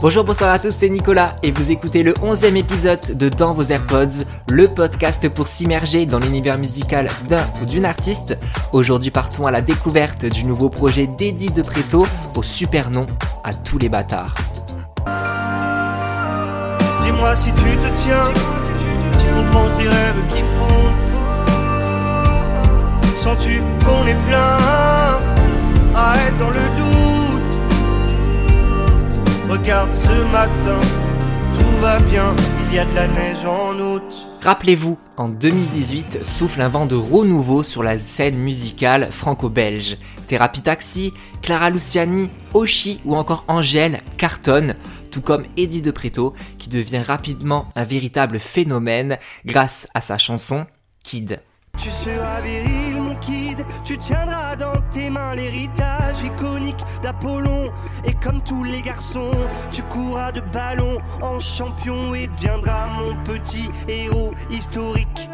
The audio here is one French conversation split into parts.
Bonjour, bonsoir à tous, c'est Nicolas et vous écoutez le 11e épisode de Dans vos AirPods, le podcast pour s'immerger dans l'univers musical d'un ou d'une artiste. Aujourd'hui partons à la découverte du nouveau projet d'Eddie de Préto au super nom à tous les bâtards. Dis-moi si tu te tiens au pense des rêves qui font. Sens-tu qu'on est plein à être dans le doute Regarde ce matin, tout va bien, il y a de la neige en août. Rappelez-vous, en 2018 souffle un vent de renouveau sur la scène musicale franco-belge. Thérapie Taxi, Clara Luciani, Oshi ou encore Angèle cartonnent, tout comme Eddie de Preto qui devient rapidement un véritable phénomène grâce à sa chanson Kid. Tu seras viril, Tu tiendras dans tes mains l'héritage iconique d'Apollon. Et comme tous les garçons, tu courras de ballon en champion et deviendras mon petit héros historique.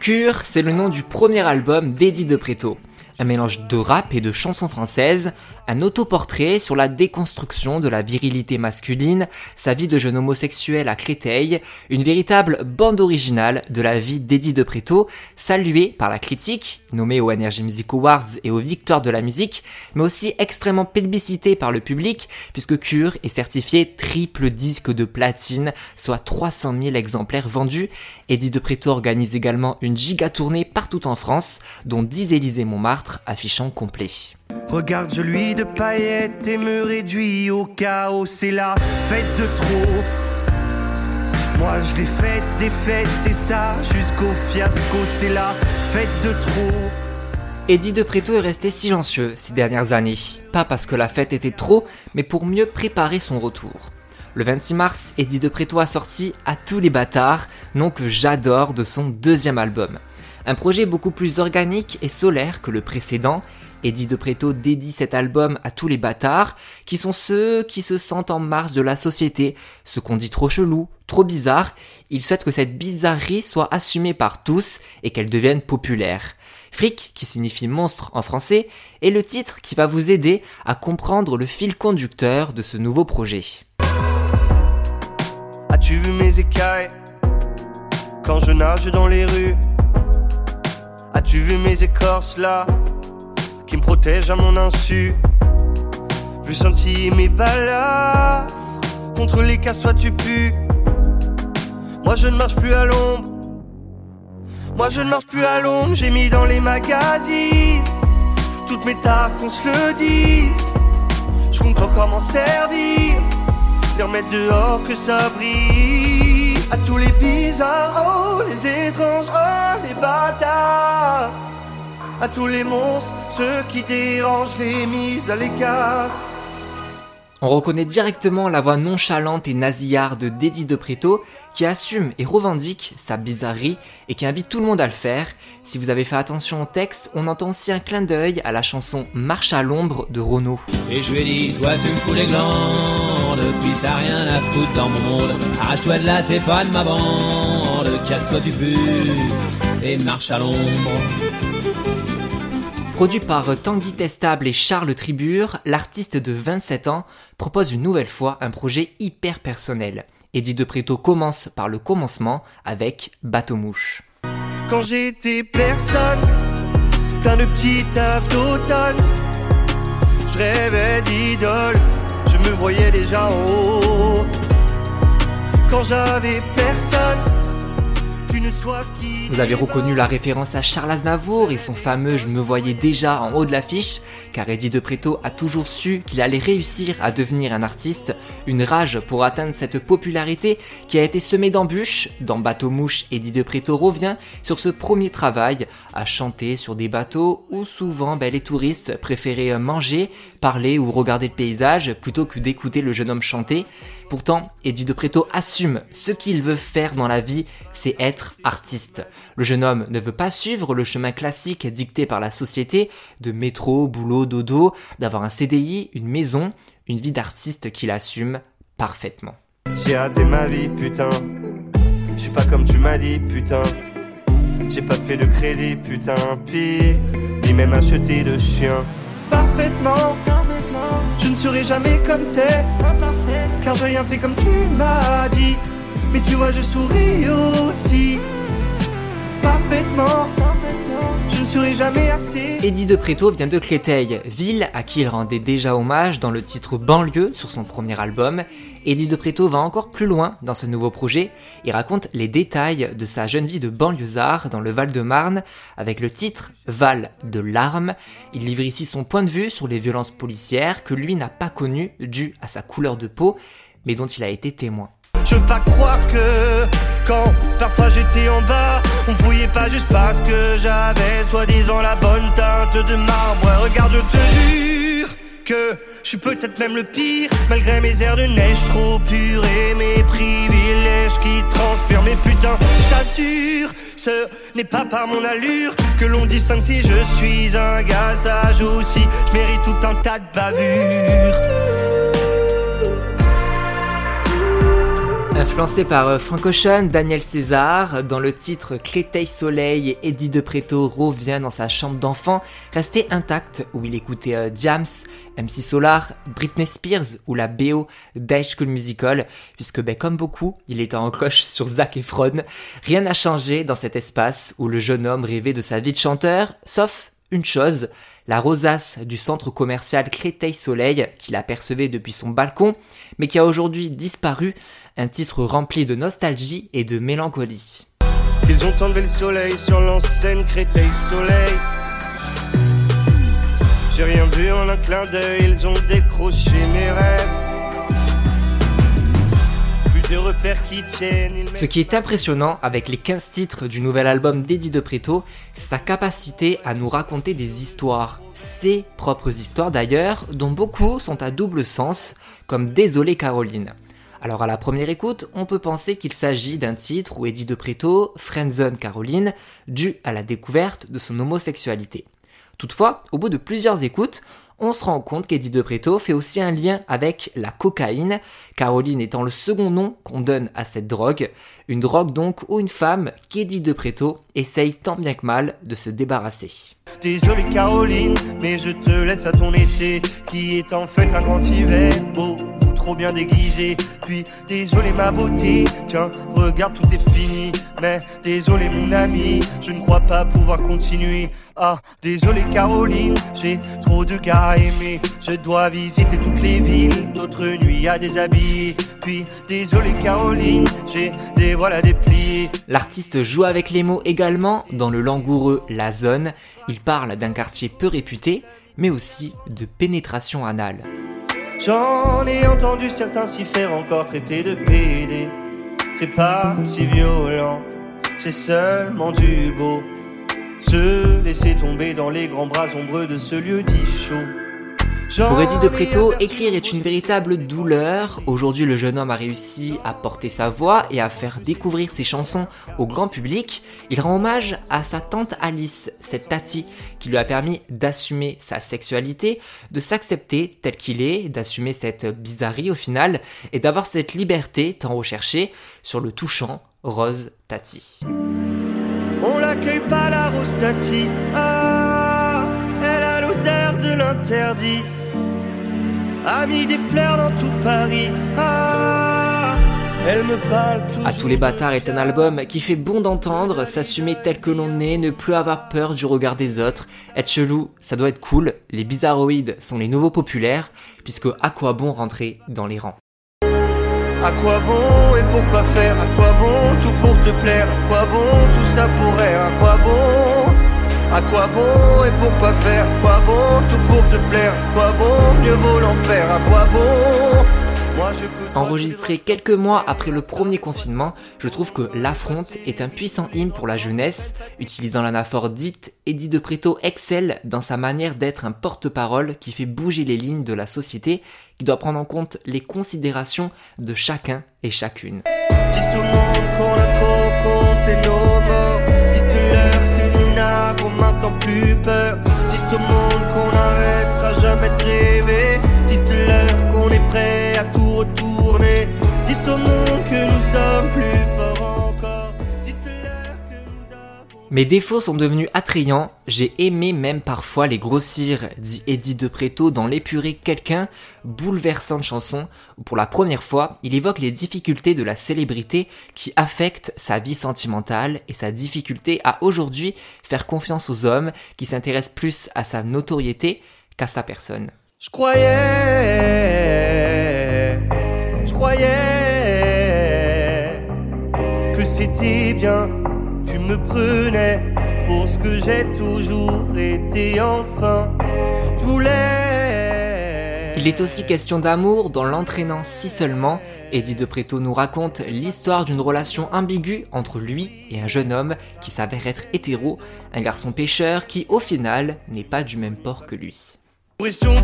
Cure, c'est le nom du premier album d'Eddie de Preto un mélange de rap et de chansons françaises, un autoportrait sur la déconstruction de la virilité masculine, sa vie de jeune homosexuel à Créteil, une véritable bande originale de la vie d'Eddie de Préto, saluée par la critique, nommée aux Energy Music Awards et aux Victoires de la musique, mais aussi extrêmement plébiscitée par le public, puisque Cure est certifié triple disque de platine, soit 300 000 exemplaires vendus. Eddie de Préto organise également une giga tournée partout en France, dont 10 Élysées Affichant complet. Regarde, je lui de paillettes et me réduis au chaos. C'est la fête de trop. Moi, je l'ai faite, des fêtes et ça jusqu'au fiasco. C'est la fête de trop. Eddie de Préto est resté silencieux ces dernières années. Pas parce que la fête était trop, mais pour mieux préparer son retour. Le 26 mars, Eddie de Préto a sorti À tous les bâtards, nom que j'adore de son deuxième album. Un projet beaucoup plus organique et solaire que le précédent. Eddie de Preto dédie cet album à tous les bâtards, qui sont ceux qui se sentent en marge de la société, ce qu'on dit trop chelou, trop bizarre. Il souhaite que cette bizarrerie soit assumée par tous et qu'elle devienne populaire. Fric, qui signifie monstre en français, est le titre qui va vous aider à comprendre le fil conducteur de ce nouveau projet. As-tu vu mes écailles quand je nage dans les rues? As-tu vu mes écorces là qui me protègent à mon insu? Vu senti mes balafres contre les casse toi tu pues. Moi je ne marche plus à l'ombre. Moi je ne marche plus à l'ombre, j'ai mis dans les magazines toutes mes tares qu'on se le dise. Je compte encore m'en servir, les remettre dehors que ça brille. À tous les bizarres, oh, les étranges, oh, les bâtards. À tous les monstres, ceux qui dérangent les mises à l'écart. On reconnaît directement la voix nonchalante et nasillarde d'Eddie de Preto qui assume et revendique sa bizarrerie et qui invite tout le monde à le faire. Si vous avez fait attention au texte, on entend aussi un clin d'œil à la chanson Marche à l'ombre de Renaud. Et je lui ai dit, toi tu me fous les glandes, puis t'as rien à foutre dans mon monde. Arrache-toi de là, t'es pas de ma bande, casse-toi du but et marche à l'ombre. Produit par Tanguy Testable et Charles Tribure, l'artiste de 27 ans propose une nouvelle fois un projet hyper personnel. Eddie de Preto commence par le commencement avec Bateau Mouche. Quand j'étais personne, plein de petits taf d'automne, je rêvais d'idole, je me voyais déjà en haut. Quand j'avais personne, vous avez reconnu la référence à Charles Aznavour et son fameux Je me voyais déjà en haut de l'affiche, car Eddie de Preto a toujours su qu'il allait réussir à devenir un artiste, une rage pour atteindre cette popularité qui a été semée d'embûches. Dans Bateau Mouche, Eddie de Preto revient sur ce premier travail, à chanter sur des bateaux où souvent ben, les touristes préféraient manger, parler ou regarder le paysage plutôt que d'écouter le jeune homme chanter. Pourtant, Eddie de Preto assume ce qu'il veut faire dans la vie, c'est être artiste. Le jeune homme ne veut pas suivre le chemin classique dicté par la société de métro, boulot, dodo, d'avoir un CDI, une maison, une vie d'artiste qu'il assume parfaitement. J'ai raté ma vie, putain. Je suis pas comme tu m'as dit, putain. J'ai pas fait de crédit, putain, pire. Ni même acheté de chien. Parfaitement, parfaitement. Je ne serai jamais comme t'es. Car j'ai rien fait comme tu m'as dit. Mais tu vois, je souris aussi. Parfaitement, parfaitement. Je ne serai jamais assez. Eddie de Préto vient de Créteil, ville à qui il rendait déjà hommage dans le titre Banlieue sur son premier album. Eddie de Préto va encore plus loin dans ce nouveau projet. Il raconte les détails de sa jeune vie de banlieusard dans le Val-de-Marne avec le titre Val de larmes. Il livre ici son point de vue sur les violences policières que lui n'a pas connues dues à sa couleur de peau, mais dont il a été témoin. Je veux pas croire que quand parfois j'étais en bas, on fouillait pas juste parce que j'avais soi-disant la bonne teinte de marbre. Regarde, je te jure que je suis peut-être même le pire, malgré mes airs de neige trop purs et mes privilèges qui transpirent. Mais putain, je t'assure, ce n'est pas par mon allure que l'on distingue si je suis un gars sage ou si je mérite tout un tas de bavures. Influencé par euh, Frank Ocean, Daniel César, dans le titre Créteil Soleil, Eddie de Preto revient dans sa chambre d'enfant, resté intact, où il écoutait euh, Jams, MC Solar, Britney Spears ou la BO d'High School Musical, puisque ben, comme beaucoup, il était en cloche sur Zac Efron. Rien n'a changé dans cet espace où le jeune homme rêvait de sa vie de chanteur, sauf une chose, la rosace du centre commercial Créteil Soleil qu'il apercevait depuis son balcon, mais qui a aujourd'hui disparu, un titre rempli de nostalgie et de mélancolie. Ils ont enlevé le soleil sur l'enseigne Créteil Soleil. J'ai rien vu en un clin d'œil, ils ont décroché mes rêves. Ce qui est impressionnant avec les 15 titres du nouvel album d'Eddie de Preto, c'est sa capacité à nous raconter des histoires, ses propres histoires d'ailleurs, dont beaucoup sont à double sens, comme Désolé Caroline. Alors à la première écoute, on peut penser qu'il s'agit d'un titre où Eddie de Preto friendzone Caroline, dû à la découverte de son homosexualité. Toutefois, au bout de plusieurs écoutes, on se rend compte qu'Eddie de Preto fait aussi un lien avec la cocaïne, Caroline étant le second nom qu'on donne à cette drogue, une drogue donc ou une femme qu'Eddie de Preto essaye tant bien que mal de se débarrasser. Caroline, mais je te laisse à ton été, qui est en fait un trop bien déguisé. Puis désolé ma beauté, tiens, regarde tout est fini. Mais désolé mon ami, je ne crois pas pouvoir continuer. Ah, désolé Caroline, j'ai trop de gars à aimer. Je dois visiter toutes les villes, d'autres nuits à déshabiller. Puis désolé Caroline, j'ai des voiles à déplier. L'artiste joue avec les mots également dans le langoureux La Zone. Il parle d'un quartier peu réputé, mais aussi de pénétration anale. J'en ai entendu certains s'y faire encore traiter de PD. C'est pas si violent, c'est seulement du beau. Se laisser tomber dans les grands bras ombreux de ce lieu dit chaud. Pour Eddie de Preto, écrire est une véritable douleur. Aujourd'hui, le jeune homme a réussi à porter sa voix et à faire découvrir ses chansons au grand public. Il rend hommage à sa tante Alice, cette Tati, qui lui a permis d'assumer sa sexualité, de s'accepter tel qu'il est, d'assumer cette bizarrerie au final, et d'avoir cette liberté tant recherchée sur le touchant Rose Tati. On l'accueille pas la rose Tati. Ah, elle a l'odeur de l'interdit. A mis des fleurs dans tout Paris. Ah, elle me parle toujours. À tous les bâtards est un album qui fait bon d'entendre, s'assumer tel que l'on est, ne plus avoir peur du regard des autres. Être chelou, ça doit être cool. Les bizarroïdes sont les nouveaux populaires, puisque à quoi bon rentrer dans les rangs? À quoi bon et pourquoi faire? À quoi bon tout pour te plaire? À quoi bon tout ça pourrait À quoi bon À quoi bon et pourquoi faire quoi bon tout pour te plaire quoi bon mieux vaut l'enfer À quoi bon Moi je côtoie Enregistré quelques mois après le premier confinement, je trouve que L'Affronte est un puissant hymne pour la jeunesse. Utilisant l'anaphore dite, Eddie de Preto excelle dans sa manière d'être un porte-parole qui fait bouger les lignes de la société, qui doit prendre en compte les considérations de chacun et chacune. Tout le monde tout le monde qu'on n'arrêtera jamais de rêver. Dites-leur qu'on est prêt à tout retourner. Dites au monde que nous sommes plus Mes défauts sont devenus attrayants, j'ai aimé même parfois les grossir, dit Eddie de Préto dans l'épuré Quelqu'un, bouleversante chanson, où pour la première fois, il évoque les difficultés de la célébrité qui affectent sa vie sentimentale et sa difficulté à aujourd'hui faire confiance aux hommes qui s'intéressent plus à sa notoriété qu'à sa personne. Je croyais, je croyais que c'était bien tu me prenais pour ce que j'ai toujours été enfin. Je voulais. Il est aussi question d'amour dans l'entraînant si seulement. Eddie de Préto nous raconte l'histoire d'une relation ambiguë entre lui et un jeune homme qui s'avère être hétéro, un garçon pêcheur qui au final n'est pas du même port que lui.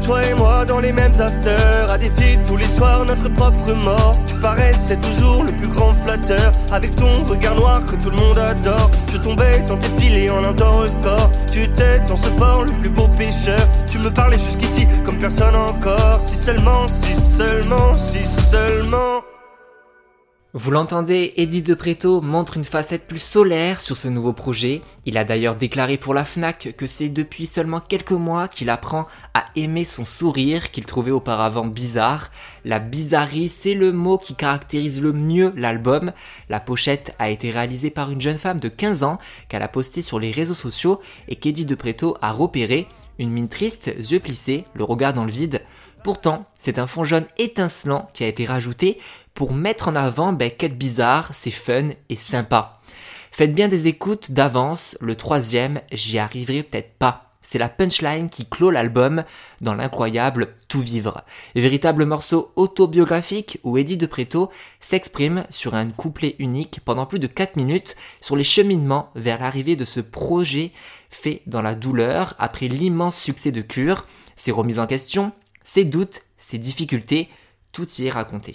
Toi et moi, dans les mêmes afters, à défier tous les soirs notre propre mort. Tu paraissais toujours le plus grand flatteur, avec ton regard noir que tout le monde adore. Je tombais dans tes filets en un temps record. Tu étais dans ce port le plus beau pêcheur. Tu me parlais jusqu'ici comme personne encore. Si seulement, si seulement, si seulement. Vous l'entendez, Eddie de Preto montre une facette plus solaire sur ce nouveau projet. Il a d'ailleurs déclaré pour la FNAC que c'est depuis seulement quelques mois qu'il apprend à aimer son sourire qu'il trouvait auparavant bizarre. La bizarrerie, c'est le mot qui caractérise le mieux l'album. La pochette a été réalisée par une jeune femme de 15 ans qu'elle a postée sur les réseaux sociaux et qu'Eddie de Preto a repéré. Une mine triste, yeux plissés, le regard dans le vide. Pourtant, c'est un fond jaune étincelant qui a été rajouté pour mettre en avant ben, qu'être bizarre, c'est fun et sympa. Faites bien des écoutes d'avance, le troisième, j'y arriverai peut-être pas. C'est la punchline qui clôt l'album dans l'incroyable Tout vivre. Véritable morceau autobiographique où Eddie de Preto s'exprime sur un couplet unique pendant plus de 4 minutes sur les cheminements vers l'arrivée de ce projet fait dans la douleur après l'immense succès de Cure, ses remises en question, ses doutes, ses difficultés, tout y est raconté.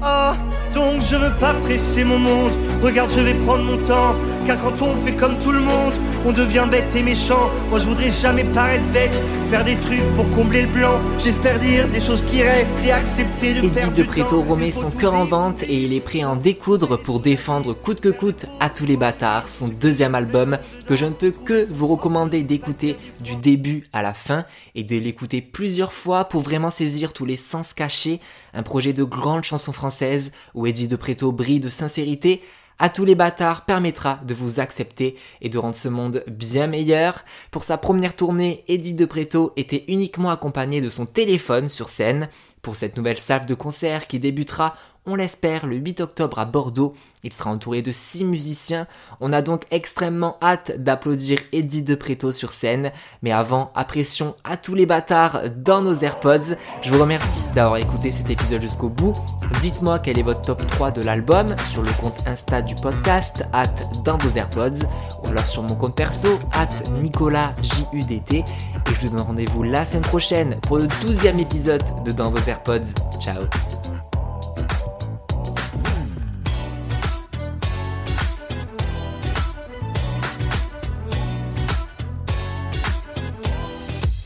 Ah, donc je veux pas presser mon monde. Regarde, je vais prendre mon temps. Car quand on fait comme tout le monde, on devient bête et méchant. Moi je voudrais jamais paraître bête, faire des trucs pour combler le blanc. J'espère dire des choses qui restent et accepter de Eddie de Préto remet son cœur en vente et il est prêt à en découdre pour défendre coûte que coûte à tous les bâtards son deuxième album que je ne peux que vous recommander d'écouter du début à la fin et de l'écouter plusieurs fois pour vraiment saisir tous les sens cachés. Un projet de grande chanson française où Eddie de Préto brille de sincérité à tous les bâtards permettra de vous accepter et de rendre ce monde bien meilleur. Pour sa première tournée, Eddie de Preto était uniquement accompagné de son téléphone sur scène. Pour cette nouvelle salle de concert qui débutera on l'espère, le 8 octobre à Bordeaux. Il sera entouré de 6 musiciens. On a donc extrêmement hâte d'applaudir Eddie de Preto sur scène. Mais avant, apprécions à tous les bâtards dans nos AirPods. Je vous remercie d'avoir écouté cet épisode jusqu'au bout. Dites-moi quel est votre top 3 de l'album sur le compte Insta du podcast, at dans vos AirPods, ou alors sur mon compte perso, at Nicolas JUDT. Et je vous donne rendez-vous la semaine prochaine pour le 12e épisode de Dans vos AirPods. Ciao